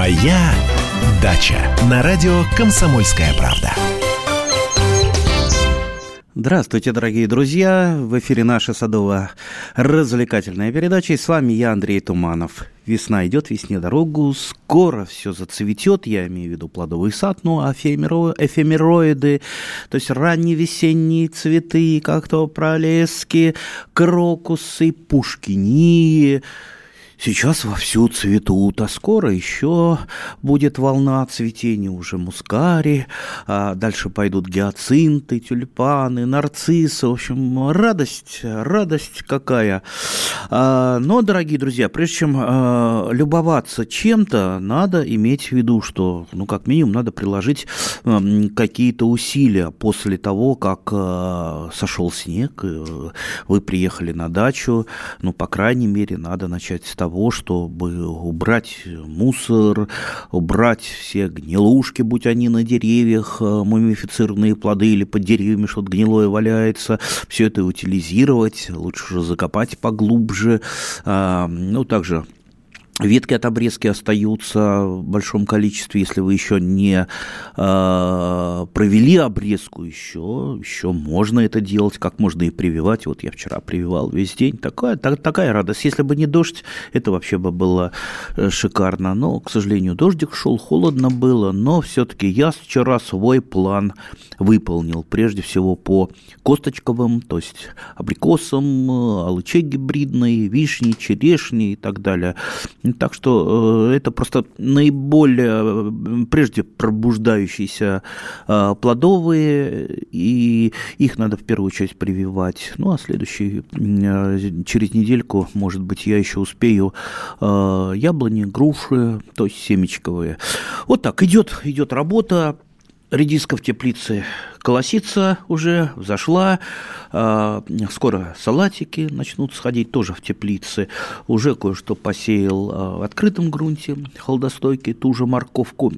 Моя дача на радио Комсомольская правда. Здравствуйте, дорогие друзья! В эфире наша садово-развлекательная передача. И с вами я, Андрей Туманов. Весна идет, весне дорогу, скоро все зацветет, я имею в виду плодовый сад, ну, а эфемеро, эфемероиды, то есть ранние весенние цветы, как то пролески, крокусы, пушкини, сейчас вовсю цветут, а скоро еще будет волна цветения уже мускари, а дальше пойдут гиацинты, тюльпаны, нарциссы, в общем, радость, радость какая. А, но, дорогие друзья, прежде чем а, любоваться чем-то, надо иметь в виду, что, ну, как минимум, надо приложить какие-то усилия после того, как а, сошел снег, вы приехали на дачу, ну, по крайней мере, надо начать с того, того, чтобы убрать мусор, убрать все гнилушки, будь они на деревьях, э, мумифицированные плоды или под деревьями что-то гнилое валяется, все это утилизировать, лучше же закопать поглубже, а, ну, также Ветки от обрезки остаются в большом количестве, если вы еще не э, провели обрезку, еще, еще можно это делать, как можно и прививать. Вот я вчера прививал весь день. Такая, так, такая радость. Если бы не дождь, это вообще бы было э, шикарно. Но, к сожалению, дождик шел, холодно было, но все-таки я вчера свой план выполнил. Прежде всего по косточковым, то есть абрикосам, алыче гибридной, вишни, черешни и так далее так что э, это просто наиболее, прежде пробуждающиеся э, плодовые, и их надо в первую очередь прививать. Ну, а следующий, э, через недельку, может быть, я еще успею яблони, груши, то есть семечковые. Вот так идет, идет работа редиска в теплице колосится уже, взошла. А, скоро салатики начнут сходить тоже в теплице. Уже кое-что посеял а, в открытом грунте, холодостойкий, ту же морковку.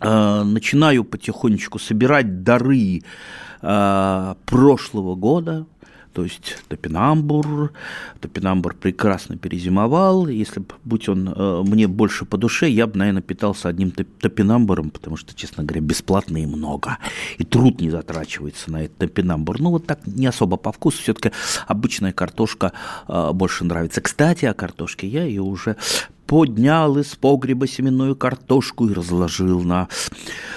А, начинаю потихонечку собирать дары прошлого года, то есть топинамбур. Топинамбур прекрасно перезимовал. Если бы, будь он э, мне больше по душе, я бы, наверное, питался одним топинамбуром, потому что, честно говоря, бесплатно и много. И труд не затрачивается на этот топинамбур. Ну, вот так не особо по вкусу. Все-таки обычная картошка э, больше нравится. Кстати, о картошке я ее уже поднял из погреба семенную картошку и разложил на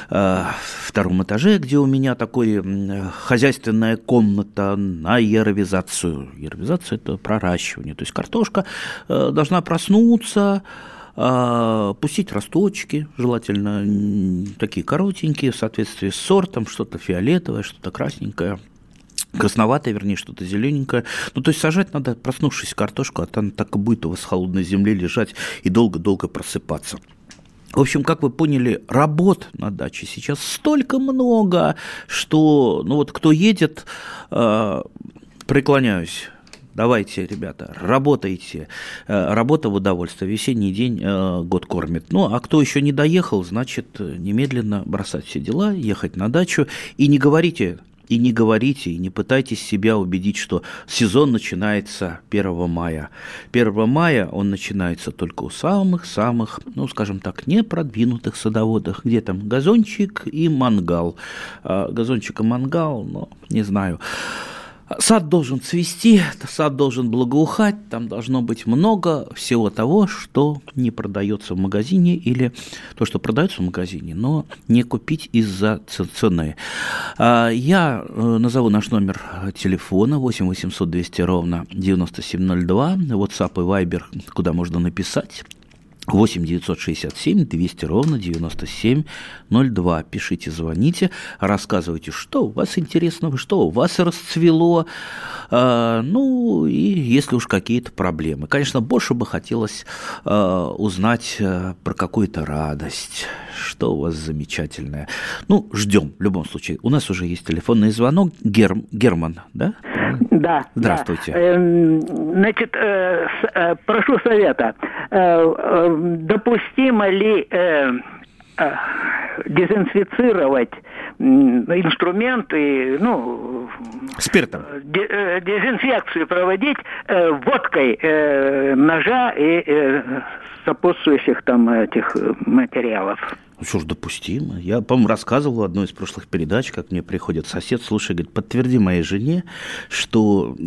э, втором этаже, где у меня такой э, хозяйственная комната на яровизацию. Яровизация – это проращивание. То есть картошка э, должна проснуться, э, пустить росточки, желательно такие коротенькие, в соответствии с сортом, что-то фиолетовое, что-то красненькое – красноватое, вернее, что-то зелененькое. Ну, то есть сажать надо, проснувшись картошку, а там так и будет у вас в холодной земле лежать и долго-долго просыпаться. В общем, как вы поняли, работ на даче сейчас столько много, что, ну вот кто едет, э, преклоняюсь, давайте, ребята, работайте. Э, работа в удовольствие. Весенний день э, год кормит. Ну, а кто еще не доехал, значит, немедленно бросать все дела, ехать на дачу. И не говорите, и не говорите, и не пытайтесь себя убедить, что сезон начинается 1 мая. 1 мая он начинается только у самых-самых, ну, скажем так, непродвинутых садоводов, где там газончик и мангал. А, газончик и мангал, ну, не знаю. Сад должен цвести, сад должен благоухать, там должно быть много всего того, что не продается в магазине или то, что продается в магазине, но не купить из-за цены. А, я э, назову наш номер телефона 8 800 200 ровно 9702, WhatsApp и Viber, куда можно написать. 8 967 200 ровно 9702. Пишите, звоните, рассказывайте, что у вас интересного, что у вас расцвело, а, ну и если уж какие-то проблемы. Конечно, больше бы хотелось а, узнать а, про какую-то радость, что у вас замечательное. Ну, ждем в любом случае. У нас уже есть телефонный звонок. Гер... Герман, да? Да. Здравствуйте. Да. Эм, значит, э, э, прошу совета. Э, допустимо ли дезинфицировать инструмент и, ну... Спиртом. Дезинфекцию проводить водкой ножа и сопутствующих там этих материалов. Ну что ж, допустимо. Я, по-моему, рассказывал в одной из прошлых передач, как мне приходит сосед, слушай, говорит, подтверди моей жене, что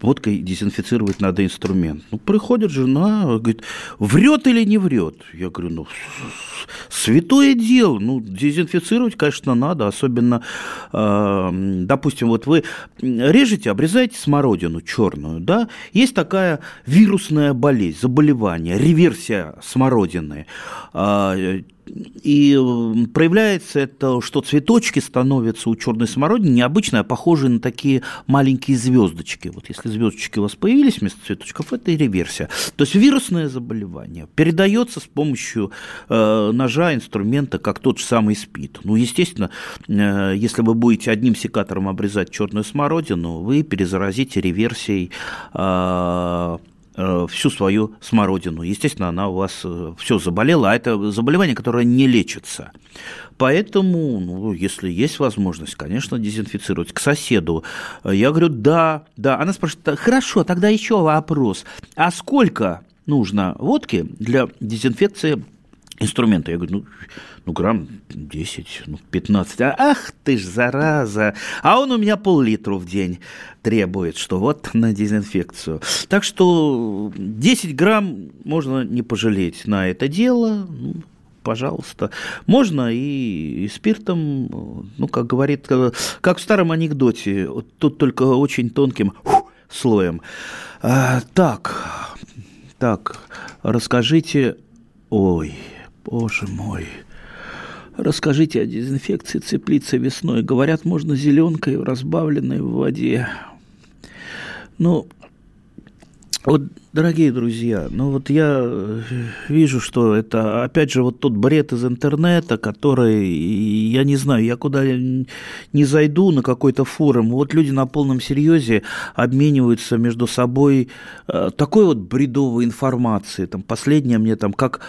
водкой дезинфицировать надо инструмент. Ну, приходит жена, говорит, врет или не врет? Я говорю, ну, святое дело, ну, дезинфицировать, конечно, надо, особенно, э, допустим, вот вы режете, обрезаете смородину черную, да, есть такая вирусная болезнь, заболевание, реверсия смородины, э, и проявляется это, что цветочки становятся у черной смородины необычные, а похожие на такие маленькие звездочки. Вот если звездочки у вас появились вместо цветочков, это и реверсия. То есть вирусное заболевание передается с помощью э, ножа, инструмента, как тот же самый спид. Ну, естественно, э, если вы будете одним секатором обрезать черную смородину, вы перезаразите реверсией э, всю свою смородину. Естественно, она у вас э, все заболела, а это заболевание, которое не лечится. Поэтому, ну, если есть возможность, конечно, дезинфицировать. К соседу я говорю, да, да. Она спрашивает, хорошо, тогда еще вопрос. А сколько нужно водки для дезинфекции инструмента? Я говорю, ну, ну грамм 10, ну, 15. А, ах ты ж, зараза! А он у меня пол-литра в день требует, что вот на дезинфекцию. Так что 10 грамм можно не пожалеть на это дело. Ну, пожалуйста. Можно и, и спиртом, ну, как говорит, как в старом анекдоте, тут только очень тонким слоем. А, так, так, расскажите... Ой, боже мой... Расскажите о дезинфекции теплицы весной. Говорят, можно зеленкой, разбавленной в воде. Ну, вот Дорогие друзья, ну вот я э, вижу, что это, опять же, вот тот бред из интернета, который, я не знаю, я куда не зайду на какой-то форум, вот люди на полном серьезе обмениваются между собой э, такой вот бредовой информацией. Там последнее мне там как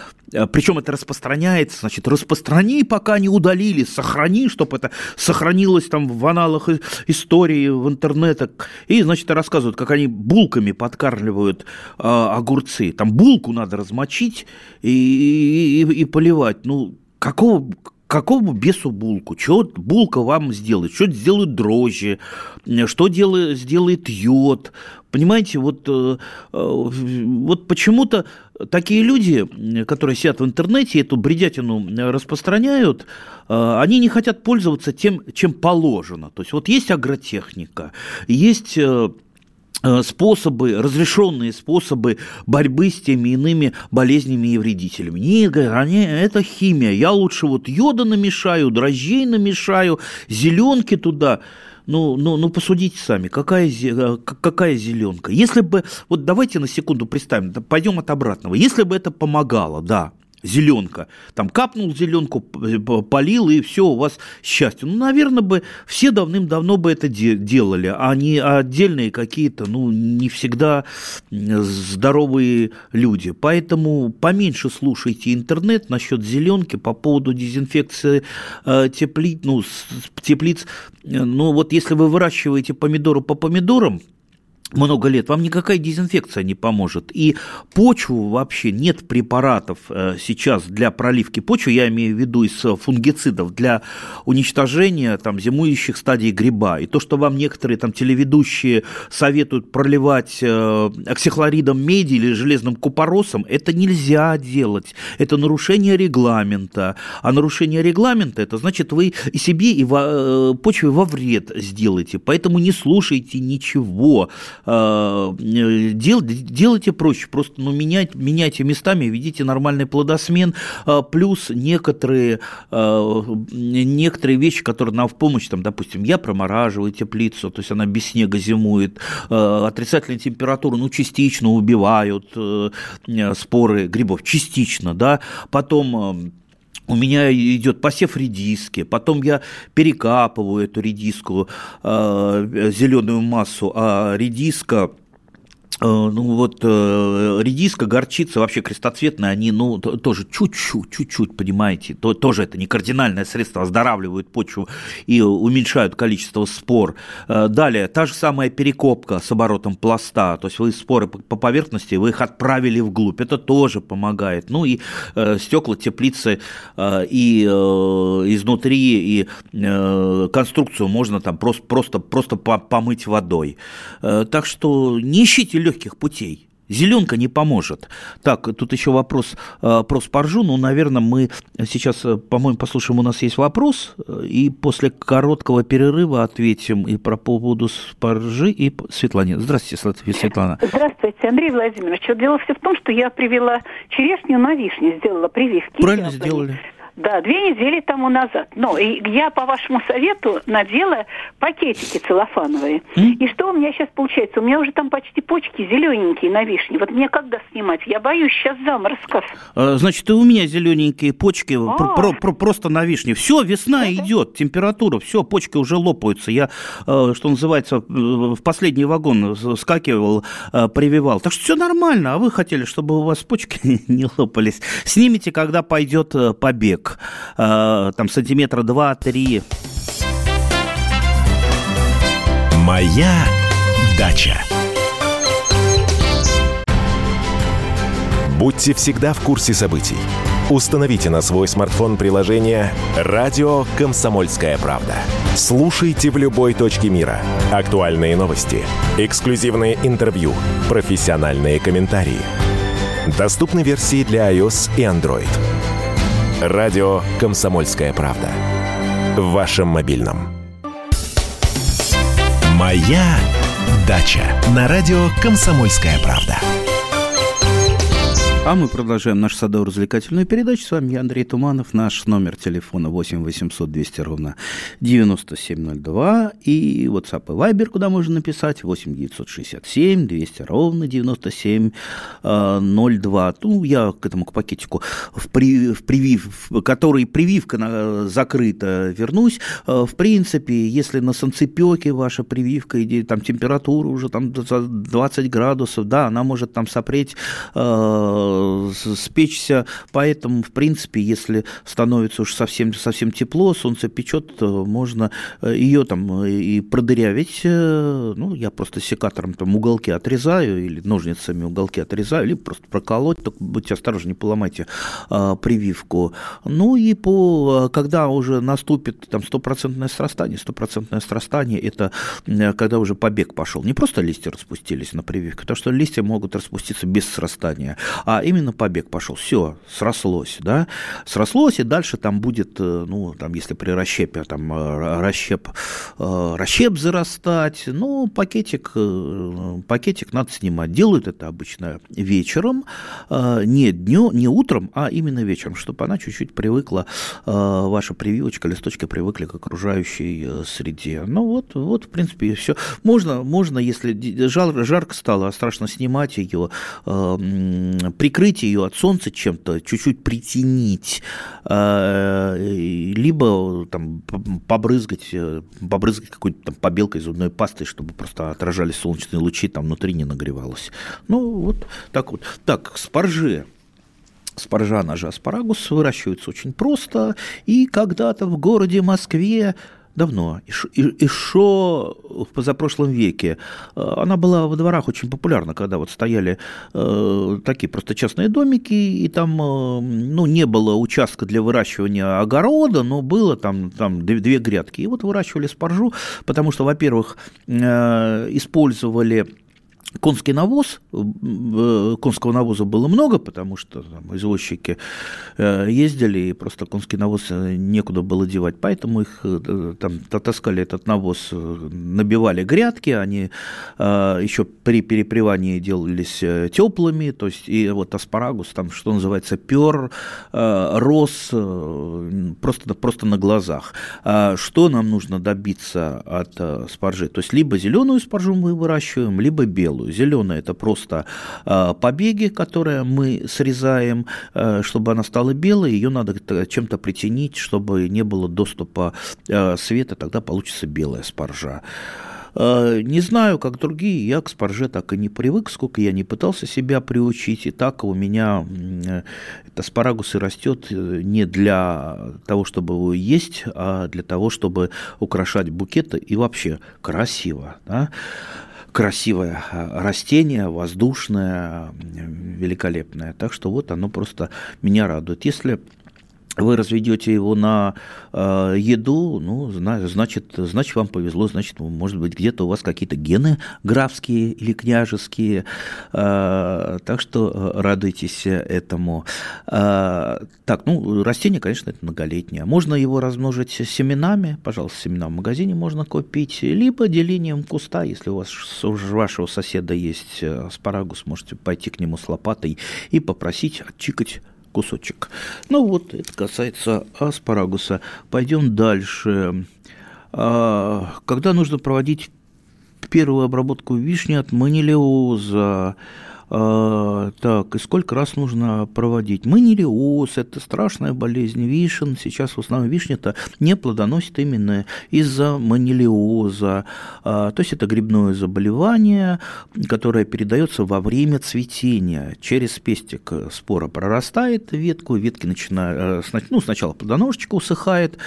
причем это распространяется, значит, распространи, пока не удалили, сохрани, чтобы это сохранилось там в аналах истории, в интернете. И, значит, рассказывают, как они булками подкармливают а, огурцы. Там булку надо размочить и, и, и поливать. Ну, какого, какому бесу булку? Что булка вам сделает? Что сделают дрожжи? Что делает, сделает йод? Понимаете, вот, э, э, вот почему-то такие люди, которые сидят в интернете, эту бредятину распространяют, э, они не хотят пользоваться тем, чем положено. То есть вот есть агротехника, есть способы, разрешенные способы борьбы с теми иными болезнями и вредителями. Не, они, это химия. Я лучше вот йода намешаю, дрожжей намешаю, зеленки туда. Ну, ну, ну посудите сами, какая, э, какая зеленка. Если бы, вот давайте на секунду представим, пойдем от обратного. Если бы это помогало, да, зеленка. Там капнул зеленку, полил, и все, у вас счастье. Ну, наверное, бы все давным-давно бы это де- делали, а не отдельные какие-то, ну, не всегда здоровые люди. Поэтому поменьше слушайте интернет насчет зеленки по поводу дезинфекции э, теплиц, ну, теплиц. Ну, вот если вы выращиваете помидоры по помидорам, много лет, вам никакая дезинфекция не поможет. И почву вообще нет препаратов э, сейчас для проливки почвы, я имею в виду из фунгицидов, для уничтожения там, зимующих стадий гриба. И то, что вам некоторые там телеведущие советуют проливать э, оксихлоридом меди или железным купоросом, это нельзя делать. Это нарушение регламента. А нарушение регламента, это значит, вы и себе, и э, почве во вред сделаете. Поэтому не слушайте ничего Э, дел, делайте проще, просто ну, менять, меняйте местами, ведите нормальный плодосмен, э, плюс некоторые, э, некоторые вещи, которые нам в помощь, там, допустим, я промораживаю теплицу, то есть она без снега зимует, отрицательная температура, ну, частично убивают споры грибов, частично, да, потом у меня идет посев редиски, потом я перекапываю эту редиску, э, зеленую массу, а редиска ну вот э, редиска, горчица, вообще крестоцветные, они, ну, тоже чуть-чуть, чуть-чуть, понимаете, то, тоже это не кардинальное средство, оздоравливают почву и уменьшают количество спор. Э, далее, та же самая перекопка с оборотом пласта, то есть вы споры по поверхности, вы их отправили вглубь, это тоже помогает. Ну и стекла, теплицы и изнутри, и конструкцию можно там просто, просто, просто помыть водой. Так что не ищите легких путей. Зеленка не поможет. Так, тут еще вопрос э, про спаржу. Ну, наверное, мы сейчас, э, по-моему, послушаем, у нас есть вопрос, э, и после короткого перерыва ответим и про поводу спаржи, и Светлане. Здравствуйте, Светлана. Здравствуйте, Андрей Владимирович. Дело все в том, что я привела черешню на вишню, сделала прививки. Правильно сделали. Да, две недели тому назад. Но и я по вашему совету надела пакетики целлофановые. Mm? И что у меня сейчас получается? У меня уже там почти почки зелененькие на вишне. Вот мне когда снимать? Я боюсь сейчас заморозков. А, значит, и у меня зелененькие почки про, про, про, просто на вишне. Все, весна Это? идет, температура, все, почки уже лопаются. Я, э, что называется, в последний вагон скакивал, э, прививал. Так что все нормально. А вы хотели, чтобы у вас почки не лопались. Снимите, когда пойдет э, э, там сантиметра два-три. Моя дача. Будьте всегда в курсе событий. Установите на свой смартфон приложение «Радио Комсомольская правда». Слушайте в любой точке мира. Актуальные новости, эксклюзивные интервью, профессиональные комментарии. Доступны версии для iOS и Android. Радио «Комсомольская правда». В вашем мобильном. «Моя дача» на радио «Комсомольская правда». А мы продолжаем нашу садово-развлекательную передачу. С вами я, Андрей Туманов. Наш номер телефона 8 800 200 ровно 9702. И WhatsApp и Viber, куда можно написать, 8 967 200 ровно 9702. А, ну, я к этому к пакетику, в, при, в привив, который прививка на, закрыта, вернусь. А, в принципе, если на санцепёке ваша прививка, и там температура уже там 20 градусов, да, она может там сопреть а, спечься, поэтому, в принципе, если становится уж совсем, совсем тепло, солнце печет, можно э, ее там э, и продырявить, э, ну, я просто секатором там уголки отрезаю или ножницами уголки отрезаю, или просто проколоть, только будьте осторожны, не поломайте а, прививку. Ну и по, когда уже наступит там стопроцентное срастание, стопроцентное срастание это когда уже побег пошел, не просто листья распустились на прививку, потому что листья могут распуститься без срастания, а именно побег пошел. Все, срослось, да, срослось, и дальше там будет, э, ну, там, если при расщепе, там, э, расщеп, э, расщеп зарастать, ну, пакетик, пакетик надо снимать. Делают это обычно вечером, не днем, не утром, а именно вечером, чтобы она чуть-чуть привыкла, ваша прививочка, листочки привыкли к окружающей среде. Ну, вот, вот, в принципе, и все. Можно, можно, если жар, жарко стало, а страшно снимать ее, прикрыть прикрыть ее от солнца чем-то, чуть-чуть притянить, а, либо там побрызгать, э, побрызгать какой-то там побелкой зубной пастой, чтобы просто отражались солнечные лучи, там внутри не нагревалось. Ну, вот так вот. Так, спаржи. Спаржа, же аспарагус, выращивается очень просто. И когда-то в городе Москве давно, еще в позапрошлом веке. Э, она была во дворах очень популярна, когда вот стояли э, такие просто частные домики, и там э, ну, не было участка для выращивания огорода, но было там, там две грядки. И вот выращивали спаржу, потому что, во-первых, использовали Конский навоз, э, конского навоза было много, потому что там, извозчики э, ездили, и просто конский навоз э, некуда было девать, поэтому их там таскали этот навоз, набивали грядки, они еще при перепревании делались теплыми, то есть и вот аспарагус, там, что называется, пер, рос просто, просто на глазах. А что нам нужно добиться от спаржи? То есть либо зеленую спаржу мы выращиваем, либо белую белую. Зеленая – это просто а, побеги, которые мы срезаем, а, чтобы она стала белой, ее надо чем-то притянить, чтобы не было доступа а, света, тогда получится белая спаржа. Не знаю, как другие, я к спарже так и не привык, сколько я не пытался себя приучить, и так у меня это аспарагус и растет не для того, чтобы его есть, а для того, чтобы украшать букеты и вообще красиво. Да? Красивое растение, воздушное, великолепное. Так что вот оно просто меня радует. Если вы разведете его на э, еду, ну, значит, значит, вам повезло, значит, может быть, где-то у вас какие-то гены графские или княжеские, э, так что э, радуйтесь этому. Э, так, ну, растение, конечно, это многолетнее. Можно его размножить семенами, пожалуйста, семена в магазине можно купить, либо делением куста, если у вас у вашего соседа есть аспарагус, можете пойти к нему с лопатой и попросить отчикать кусочек. Ну вот, это касается аспарагуса. Пойдем дальше. А, когда нужно проводить первую обработку вишни от манилиоза? А, так, и сколько раз нужно проводить? Манилиоз – это страшная болезнь вишен. Сейчас в основном вишня-то не плодоносит именно из-за манилиоза. А, то есть это грибное заболевание, которое передается во время цветения. Через пестик спора прорастает ветку, ветки начинают, э, ну, сначала плодоножечка усыхает,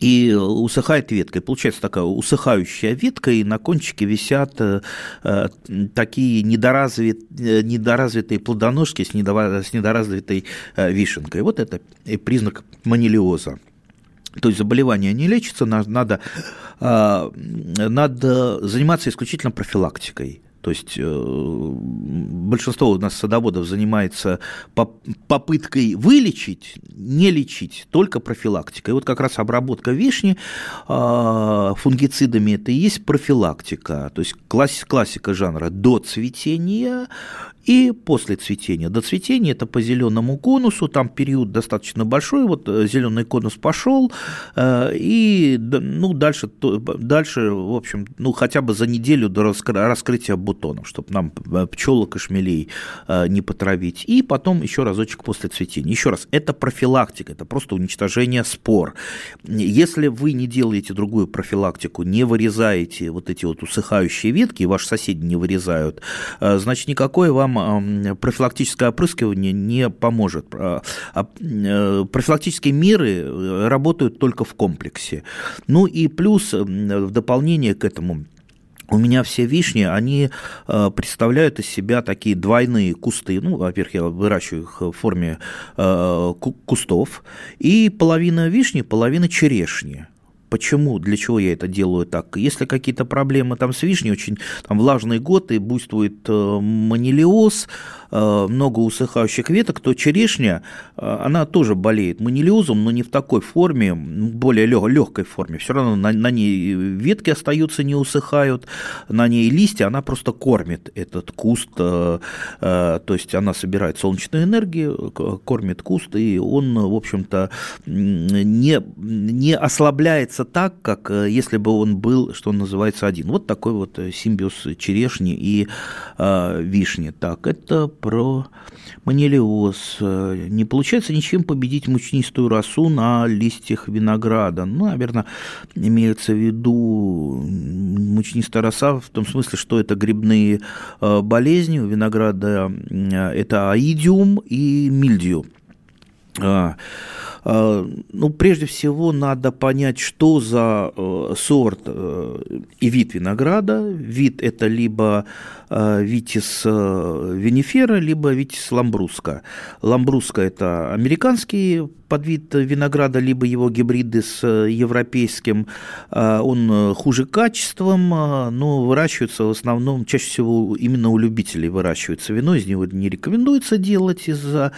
и усыхает ветка. И получается такая усыхающая ветка, и на кончике висят э, э такие недоразвит, э, недоразвитые плодоножки с, недо, с недоразвитой вишенкой. Вот это признак манилиоза. То есть заболевание не лечится, надо, надо заниматься исключительно профилактикой. То есть э, большинство у нас садоводов занимается попыткой вылечить, не лечить, только профилактикой. И вот как раз обработка вишни а, фунгицидами это и есть профилактика. То есть классика жанра до цветения и после цветения. До цветения это по зеленому конусу, там период достаточно большой, вот э, зеленый конус пошел, э, и ну, дальше, дальше, в общем, ну, хотя бы за неделю до раскрытия бутонов, чтобы нам э, пчелок и шмелей не потравить. И потом еще разочек после цветения. Еще раз, это профилактика, это просто уничтожение спор. Если вы не делаете другую профилактику, не вырезаете вот эти вот усыхающие ветки, и ваши соседи не вырезают, значит, никакое вам профилактическое опрыскивание не поможет. А, а, э, профилактические меры э, работают только в комплексе. Ну и плюс в дополнение к этому у меня все вишни, они э, представляют из себя такие двойные кусты. Ну, во-первых, я выращиваю их в форме кустов. И половина вишни, половина черешни. Почему, для чего я это делаю так? Если какие-то проблемы там с вишней, очень там влажный год и буйствует э, манилиоз, Э, много усыхающих веток, то черешня, э, она тоже болеет манилиозом, но не в такой форме, более легкой форме. Все равно на, на ней ветки остаются, не усыхают, на ней листья, она просто кормит этот куст, то есть она собирает солнечную энергию, кормит куст, и он, в общем-то, не, не ослабляется так, как если бы он был, что называется, один. Вот такой вот симбиоз черешни и вишни. Так, это про манилиоз. Не получается ничем победить мучнистую росу на листьях винограда. Ну, наверное, имеется в виду мучнистая роса в том смысле, что это грибные э, болезни у винограда. Это аидиум и мильдию. А, ну, прежде всего, надо понять, что за э, сорт э, и вид винограда. Вид – это либо витис винифера, либо витис ламбруска. Ламбруска – это американский подвид винограда, либо его гибриды с э, европейским, э, он э, хуже качеством, но выращивается в основном, чаще всего именно у любителей выращивается вино, из него не рекомендуется делать из-за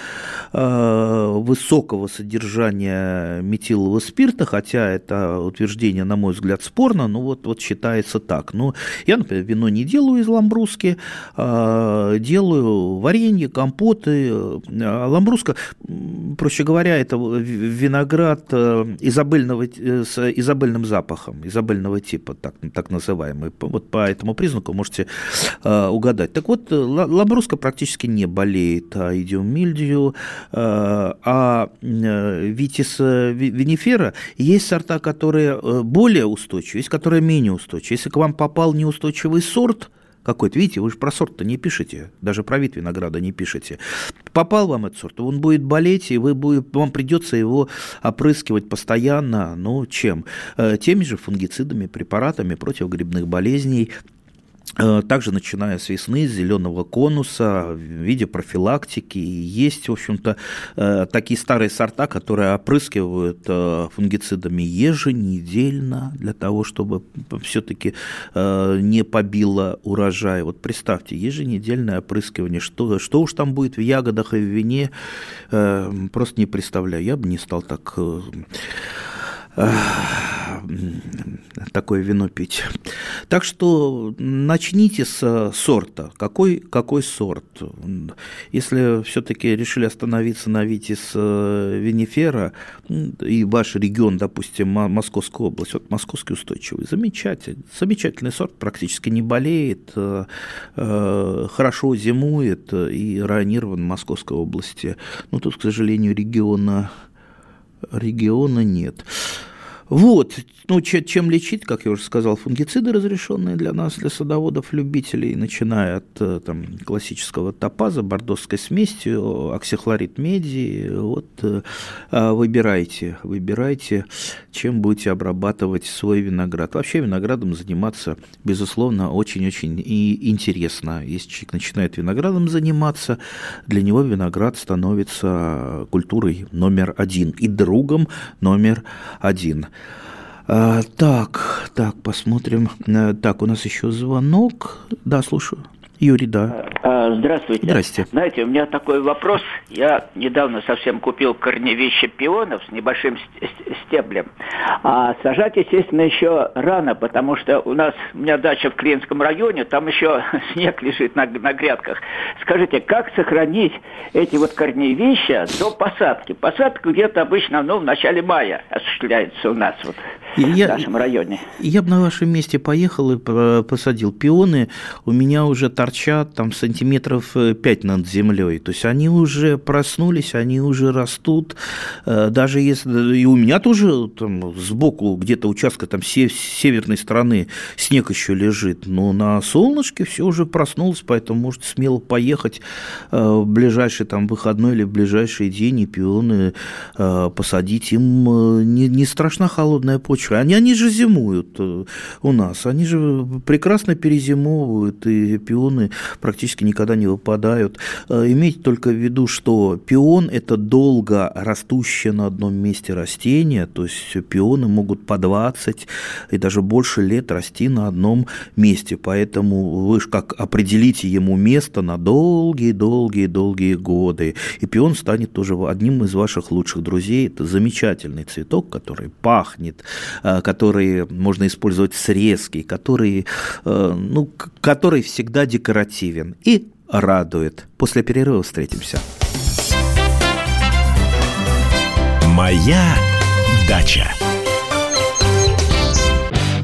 высокого содержания метилового спирта, хотя это утверждение, на мой взгляд, спорно, но вот, вот считается так. Но я, например, вино не делаю из ламбруски, делаю варенье, компоты. Ламбруска проще говоря, это виноград э, изобильного, э, с изобильным запахом, изобильного типа, так, так называемый. Вот по этому признаку можете угадать. Так вот, ламбруска практически не болеет аидиум мильдию, а витис винифера есть сорта, которые более устойчивы, есть которые менее устойчивы. Если к вам попал неустойчивый сорт – какой-то. Видите, вы же про сорт-то не пишете, даже про вид винограда не пишете. Попал вам этот сорт, он будет болеть, и вы будет, вам придется его опрыскивать постоянно, ну, чем? Э, теми же фунгицидами, препаратами против грибных болезней, также начиная с весны, с зеленого конуса, в виде профилактики. Есть, в общем-то, э, такие старые сорта, которые опрыскивают э, фунгицидами еженедельно для того, чтобы все-таки не побило урожай. Вот представьте, еженедельное опрыскивание, что, что уж там будет в ягодах и в вине, просто не представляю. Я бы не стал так такое вино пить. Так что начните с сорта. Какой, какой сорт? Если все-таки решили остановиться на Витис э, Винифера и ваш регион, допустим, Московская область, вот московский устойчивый, замечательный, замечательный сорт, практически не болеет, э, э, хорошо зимует и районирован в Московской области. Но тут, к сожалению, региона региона нет. Вот, ну, чем лечить, как я уже сказал, фунгициды, разрешенные для нас, для садоводов-любителей, начиная от э, там, классического топаза, бордосской смеси, оксихлорид меди, вот, э, а, выбирайте, выбирайте, чем будете обрабатывать свой виноград. Вообще виноградом заниматься, безусловно, очень-очень и интересно. Если человек начинает виноградом заниматься, для него виноград становится культурой номер один и другом номер один. А, так, так, посмотрим. Э, так, у нас еще звонок. Да, слушаю. Юрий, да. А, здравствуйте. Здрасте. Знаете, у меня такой вопрос. Я недавно совсем купил корневище пионов с небольшим стеблем. А сажать, естественно, еще рано, потому что у нас, у меня дача в Клинском районе, там еще снег лежит на, на грядках. Скажите, как сохранить эти вот корневища до посадки? Посадка где-то обычно, ну, в начале мая осуществляется у нас вот я, в нашем районе. Я бы на вашем месте поехал и посадил пионы. У меня уже торчат торчат там сантиметров 5 э, над землей. То есть они уже проснулись, они уже растут. Э, даже если... И у меня тоже там сбоку где-то участка там северной стороны снег еще лежит. Но на солнышке все уже проснулось, поэтому можете смело поехать э, в ближайший там выходной или в ближайший день и пионы посадить. Им не, не страшна холодная почва. Они, они же зимуют у нас. Они же прекрасно перезимовывают, и пионы пионы практически никогда не выпадают. Э, имейте только в виду, что пион – это долго растущее на одном месте растение, то есть пионы могут по 20 и даже больше лет расти на одном месте, поэтому вы же как определите ему место на долгие-долгие-долгие годы, и пион станет тоже одним из ваших лучших друзей. Это замечательный цветок, который пахнет, э, который можно использовать срезки, который, э, ну, который всегда декоративный декоративен и радует. После перерыва встретимся. Моя дача.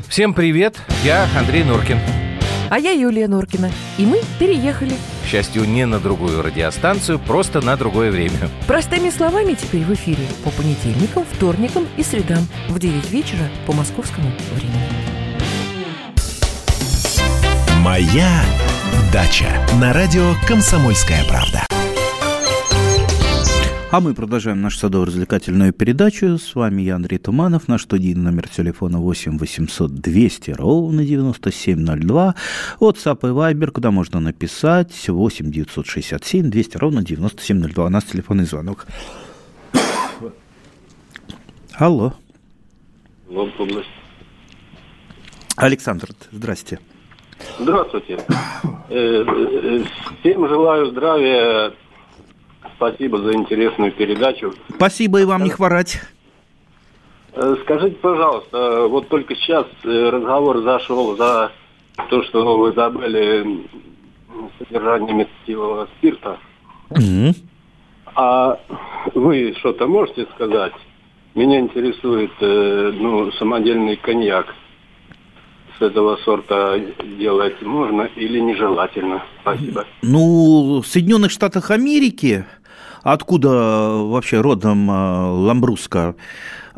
Всем привет, я Андрей Нуркин. А я Юлия Нуркина. И мы переехали. К счастью, не на другую радиостанцию, просто на другое время. Простыми словами теперь в эфире по понедельникам, вторникам и средам в 9 вечера по московскому времени. Моя Дача на радио «Комсомольская правда». А мы продолжаем нашу садово-развлекательную передачу. С вами я, Андрей Туманов. Наш студийный номер телефона 8 800 200 ровно 9702. WhatsApp и Viber, куда можно написать 8 967 200 ровно 9702. У нас телефонный звонок. Алло. Александр, здрасте. Здравствуйте. Э, э, всем желаю здравия. Спасибо за интересную передачу. Спасибо и вам не хворать. Э, скажите, пожалуйста, вот только сейчас разговор зашел за то, что вы забыли содержание метилового спирта. Mm-hmm. А вы что-то можете сказать? Меня интересует ну, самодельный коньяк. С этого сорта делать можно или нежелательно? Спасибо. Ну, в Соединенных Штатах Америки, откуда вообще родом э, Ламбруска,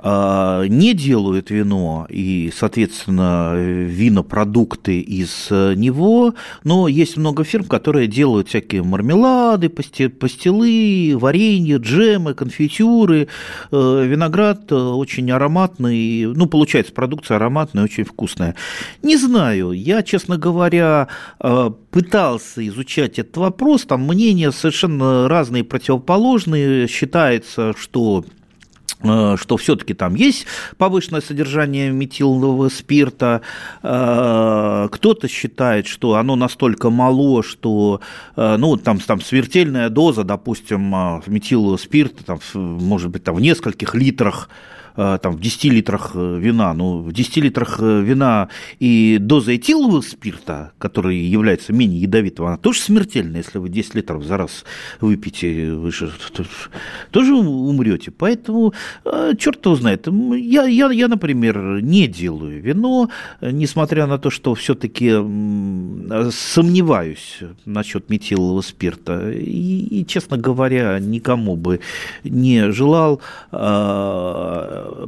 не делают вино и, соответственно, винопродукты из э, него, но есть много фирм, которые делают всякие мармелады, пастилы, варенье, джемы, конфитюры. Э, виноград э, очень ароматный, ну, получается, продукция ароматная, очень вкусная. Не знаю, я, честно говоря, пытался изучать этот вопрос, там мнения совершенно разные, противоположные. Считается, что что все-таки там есть повышенное содержание метилового спирта. Э, кто-то считает, что оно настолько мало, что э, ну, там, там смертельная доза, допустим, метилового спирта, там, может быть, там, в нескольких литрах Э, там, в 10 литрах э, вина, ну, в 10 литрах э, вина и доза этилового спирта, который является менее ядовитым, она тоже смертельна, если вы 10 литров за раз выпьете, вы же тоже умрете. Поэтому черт его знает. Я, я, я, например, не делаю вино, несмотря на то, что все-таки сомневаюсь насчет метилового спирта. И, и, честно говоря, никому бы не желал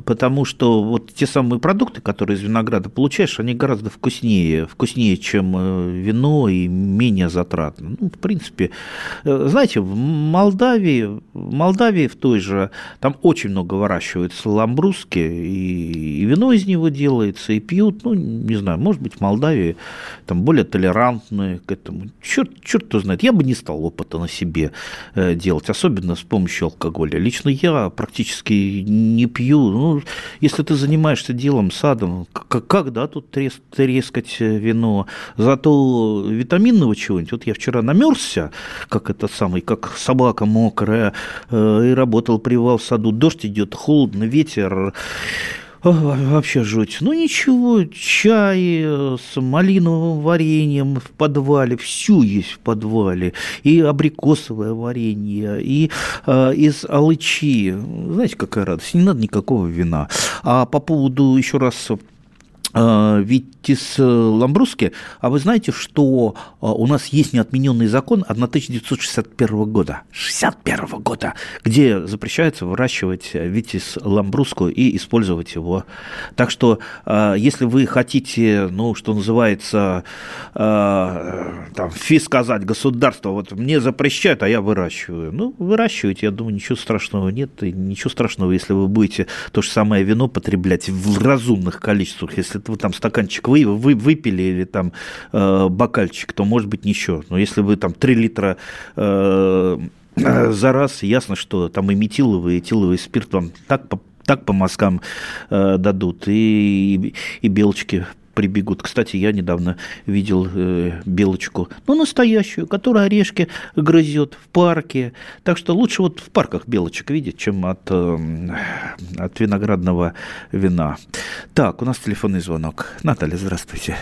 потому что вот те самые продукты, которые из винограда получаешь, они гораздо вкуснее, вкуснее, чем э, вино и менее затратно. Ну, в принципе, э, знаете, в Молдавии, в Молдавии в той же, там очень много выращивается ламбруски, и, и вино из него делается, и пьют, ну, не знаю, может быть, в Молдавии там более толерантны к этому. Черт, черт кто знает, я бы не стал опыта на себе э, делать, особенно с помощью алкоголя. Лично я практически не пью ну, если ты занимаешься делом, садом, когда тут трес, трескать э, вино? Зато витаминного чего-нибудь. Вот я вчера намерзся, как это самый, как собака мокрая, э, и работал привал в саду. Дождь идет, холодно, ветер. Вообще жуть. Ну ничего, чай э, с малиновым вареньем в подвале, все есть в подвале. И абрикосовое варенье, и э, из алычи. Знаете, какая радость, не надо никакого вина. А по поводу, еще раз а, Витис Ламбруски, а вы знаете, что а, у нас есть неотмененный закон 1961 года, 61 года, где запрещается выращивать Витис Ламбруску и использовать его. Так что, если вы хотите, ну, что называется, там, фи сказать государство, вот мне запрещают, а я выращиваю. Ну, выращивайте, я думаю, ничего страшного нет, и ничего страшного, если вы будете то же самое вино потреблять в разумных количествах, если вы там стаканчик вы, вы выпили или там э, бокальчик, то может быть ничего. Но если вы там 3 литра э, за раз, ясно, что там и метиловый, и этиловый спирт вам так так по мазкам э, дадут, и, и белочки прибегут. Кстати, я недавно видел э, белочку, ну, настоящую, которая орешки грызет в парке. Так что лучше вот в парках белочек видеть, чем от, э, от виноградного вина. Так, у нас телефонный звонок. Наталья, здравствуйте.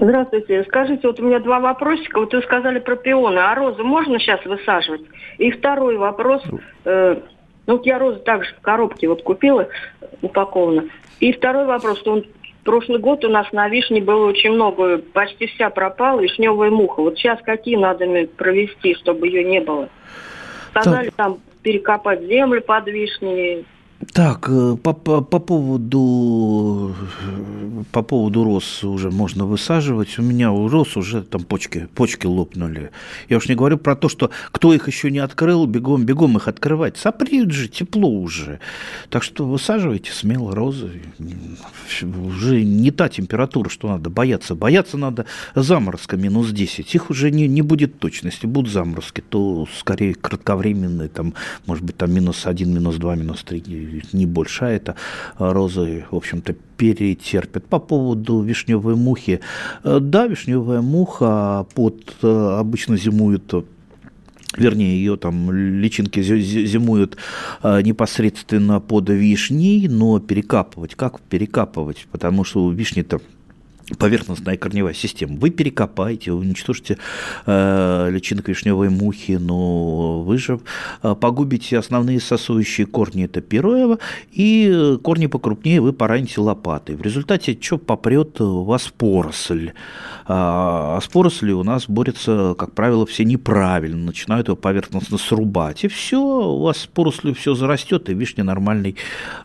Здравствуйте. Скажите, вот у меня два вопросика. Вот вы сказали про пионы, а розы можно сейчас высаживать? И второй вопрос. Э, ну, вот я розы также в коробке вот купила, упаковано. И второй вопрос, что он Прошлый год у нас на вишне было очень много, почти вся пропала, вишневая муха. Вот сейчас какие надо провести, чтобы ее не было? Сказали там перекопать землю под вишней, так, э, по, по, по поводу по поводу роз уже можно высаживать. У меня у роз уже там почки, почки лопнули. Я уж не говорю про то, что кто их еще не открыл, бегом, бегом их открывать. Сопреют же, тепло уже. Так что высаживайте смело розы. Уже не та температура, что надо бояться. Бояться надо заморозка минус 10. Их уже не, не будет точности. Будут заморозки, то скорее кратковременные, там, может быть, там минус 1, минус 2, минус 3 небольшая, это розы, в общем-то, перетерпят. По поводу вишневой мухи. Э, да, вишневая муха под э, обычно зимует вернее, ее там личинки зимуют э, непосредственно под вишней, но перекапывать, как перекапывать, потому что у вишни-то поверхностная корневая система. Вы перекопаете, уничтожите э, личинок вишневой мухи, но вы же э, погубите основные сосующие корни, это первое, и корни покрупнее вы пораните лопатой. В результате что попрет у вас поросль. А, а с порослью у нас борются, как правило, все неправильно, начинают его поверхностно срубать, и все, у вас с порослью все зарастет, и вишни нормальной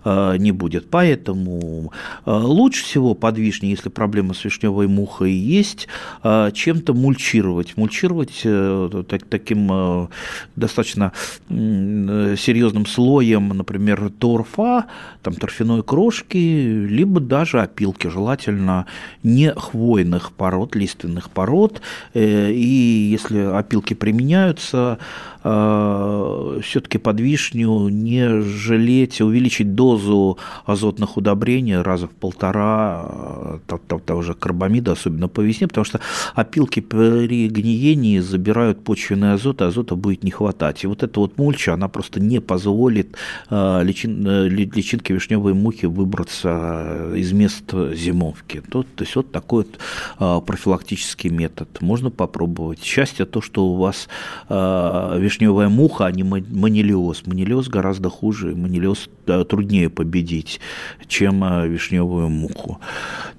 э, не будет. Поэтому э, лучше всего под вишней, если проблема с вишневой мухой есть, а, чем-то мульчировать. Мульчировать э, таким э, достаточно серьезным слоем, например, торфа, там торфяной крошки, либо даже опилки, желательно не хвойных пород, лиственных пород. Э, и если опилки применяются, все-таки под вишню не жалеть, увеличить дозу азотных удобрений раза в полтора того же карбамида, особенно по весне, потому что опилки при гниении забирают почвенный азот, а азота будет не хватать. И вот эта вот мульча, она просто не позволит э, личин, э, личинке вишневой мухи выбраться из мест зимовки. То, то есть вот такой вот э, профилактический метод. Можно попробовать. Счастье то, что у вас вишневая муха, а не манилиоз. Манилиоз гораздо хуже, манилиоз труднее победить, чем вишневую муху.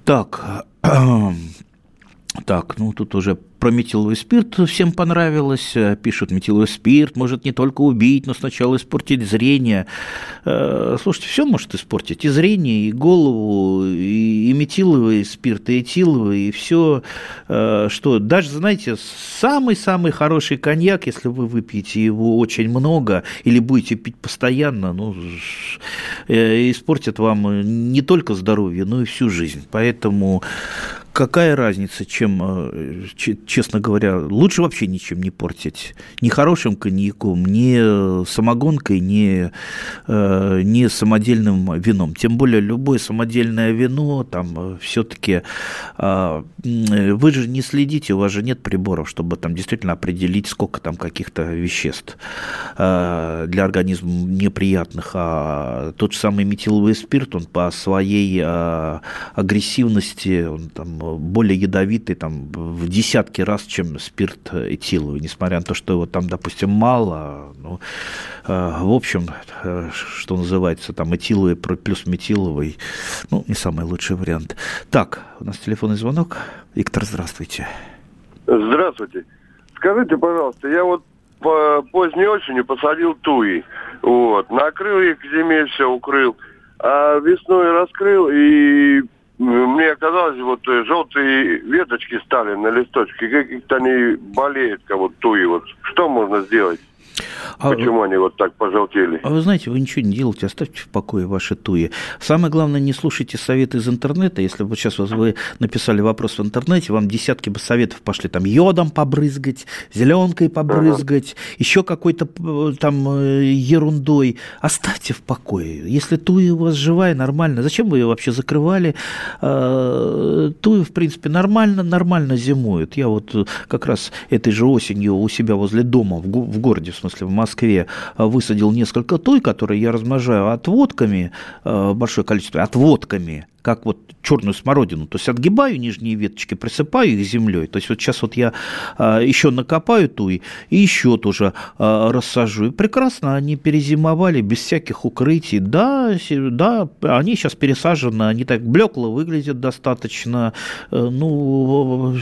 Так, так, ну тут уже про метиловый спирт всем понравилось. Э, пишут, метиловый спирт может не только убить, но сначала испортить зрение. Э, слушайте, все может испортить. И зрение, и голову, и, и метиловый спирт, и этиловый, и все. Э, что даже, знаете, самый-самый хороший коньяк, если вы выпьете его очень много или будете пить постоянно, ну, испортит вам не только здоровье, но и всю жизнь. Поэтому какая разница, чем честно говоря, лучше вообще ничем не портить. Ни хорошим коньяком, ни самогонкой, ни, э, ни самодельным вином. Тем более любое самодельное вино, там э, все-таки э, вы же не следите, у вас же нет приборов, чтобы там действительно определить, сколько там каких-то веществ для организма неприятных. А тот же самый метиловый спирт, он по своей агрессивности, он там более ядовитый, там в десятки раз, чем спирт этиловый, несмотря на то, что его там, допустим, мало. Ну, э, в общем, э, что называется, там этиловый плюс метиловый, ну, не самый лучший вариант. Так, у нас телефонный звонок. Виктор, здравствуйте. Здравствуйте. Скажите, пожалуйста, я вот по поздней осенью посадил туи. Вот. Накрыл их к зиме, все укрыл. А весной раскрыл и мне казалось, вот э, желтые веточки стали на листочке, как-то они болеют, как вот туи. Вот что можно сделать? А, Почему они вот так пожелтели? А вы знаете, вы ничего не делаете, оставьте в покое ваши туи. Самое главное, не слушайте советы из интернета. Если бы сейчас вы написали вопрос в интернете, вам десятки бы советов пошли. Там йодом побрызгать, зеленкой побрызгать, ага. еще какой-то э, там э, ерундой. Оставьте в покое. Если туи у вас живая, нормально. Зачем вы ее вообще закрывали? А, туи, в принципе, нормально, нормально зимуют. Я вот э, как раз этой же осенью у себя возле дома в городе, в смысле в Москве, э, высадил несколько той, которые я размножаю отводками, э, большое количество, отводками, как вот черную смородину. То есть отгибаю нижние веточки, присыпаю их землей. То есть вот сейчас вот я а, еще накопаю ту и, еще тоже а, рассажу. И прекрасно они перезимовали без всяких укрытий. Да, да, они сейчас пересажены, они так блекло выглядят достаточно. Э, ну,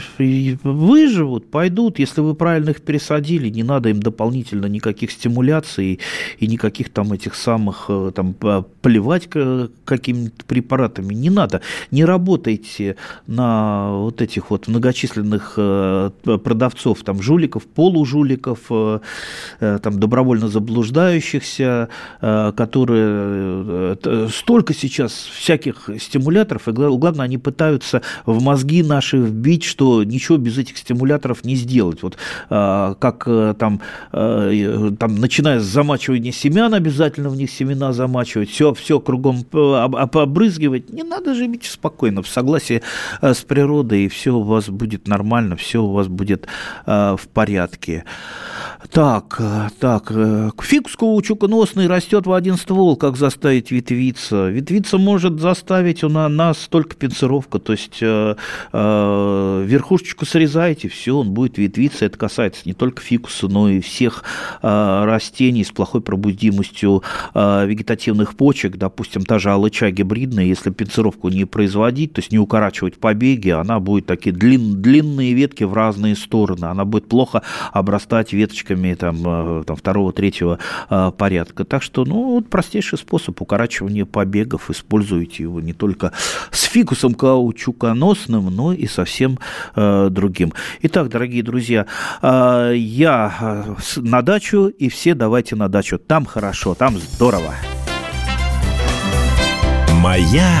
выживут, пойдут. Если вы правильно их пересадили, не надо им дополнительно никаких стимуляций и никаких там этих самых э, там поливать какими-то препаратами. Не надо. Не работайте на вот этих вот многочисленных э, продавцов, там, жуликов, полужуликов, э, э, там, добровольно заблуждающихся, которые столько сейчас всяких стимуляторов, и главное, они пытаются в мозги наши вбить, что ничего без этих стимуляторов не сделать. Вот как там, там начиная с замачивания семян, обязательно в них семена замачивать, все, все кругом обрызгивать. Не надо надо, живите спокойно, в согласии с природой, и все у вас будет нормально, все у вас будет в порядке. Так, так, фикус каучуконосный растет в один ствол, как заставить ветвиться? Ветвиться может заставить у нас только пенсировка, то есть верхушечку срезаете, все, он будет ветвиться, это касается не только фикуса, но и всех растений с плохой пробудимостью вегетативных почек, допустим, та же алыча гибридная, если пенсировку не производить, то есть не укорачивать побеги, она будет такие длин, длинные ветки в разные стороны, она будет плохо обрастать веточками там, э, там второго, третьего э, порядка. Так что, ну, вот простейший способ укорачивания побегов, используйте его не только с фикусом каучуконосным, но и совсем э, другим. Итак, дорогие друзья, э, я э, на дачу, и все давайте на дачу. Там хорошо, там здорово. Моя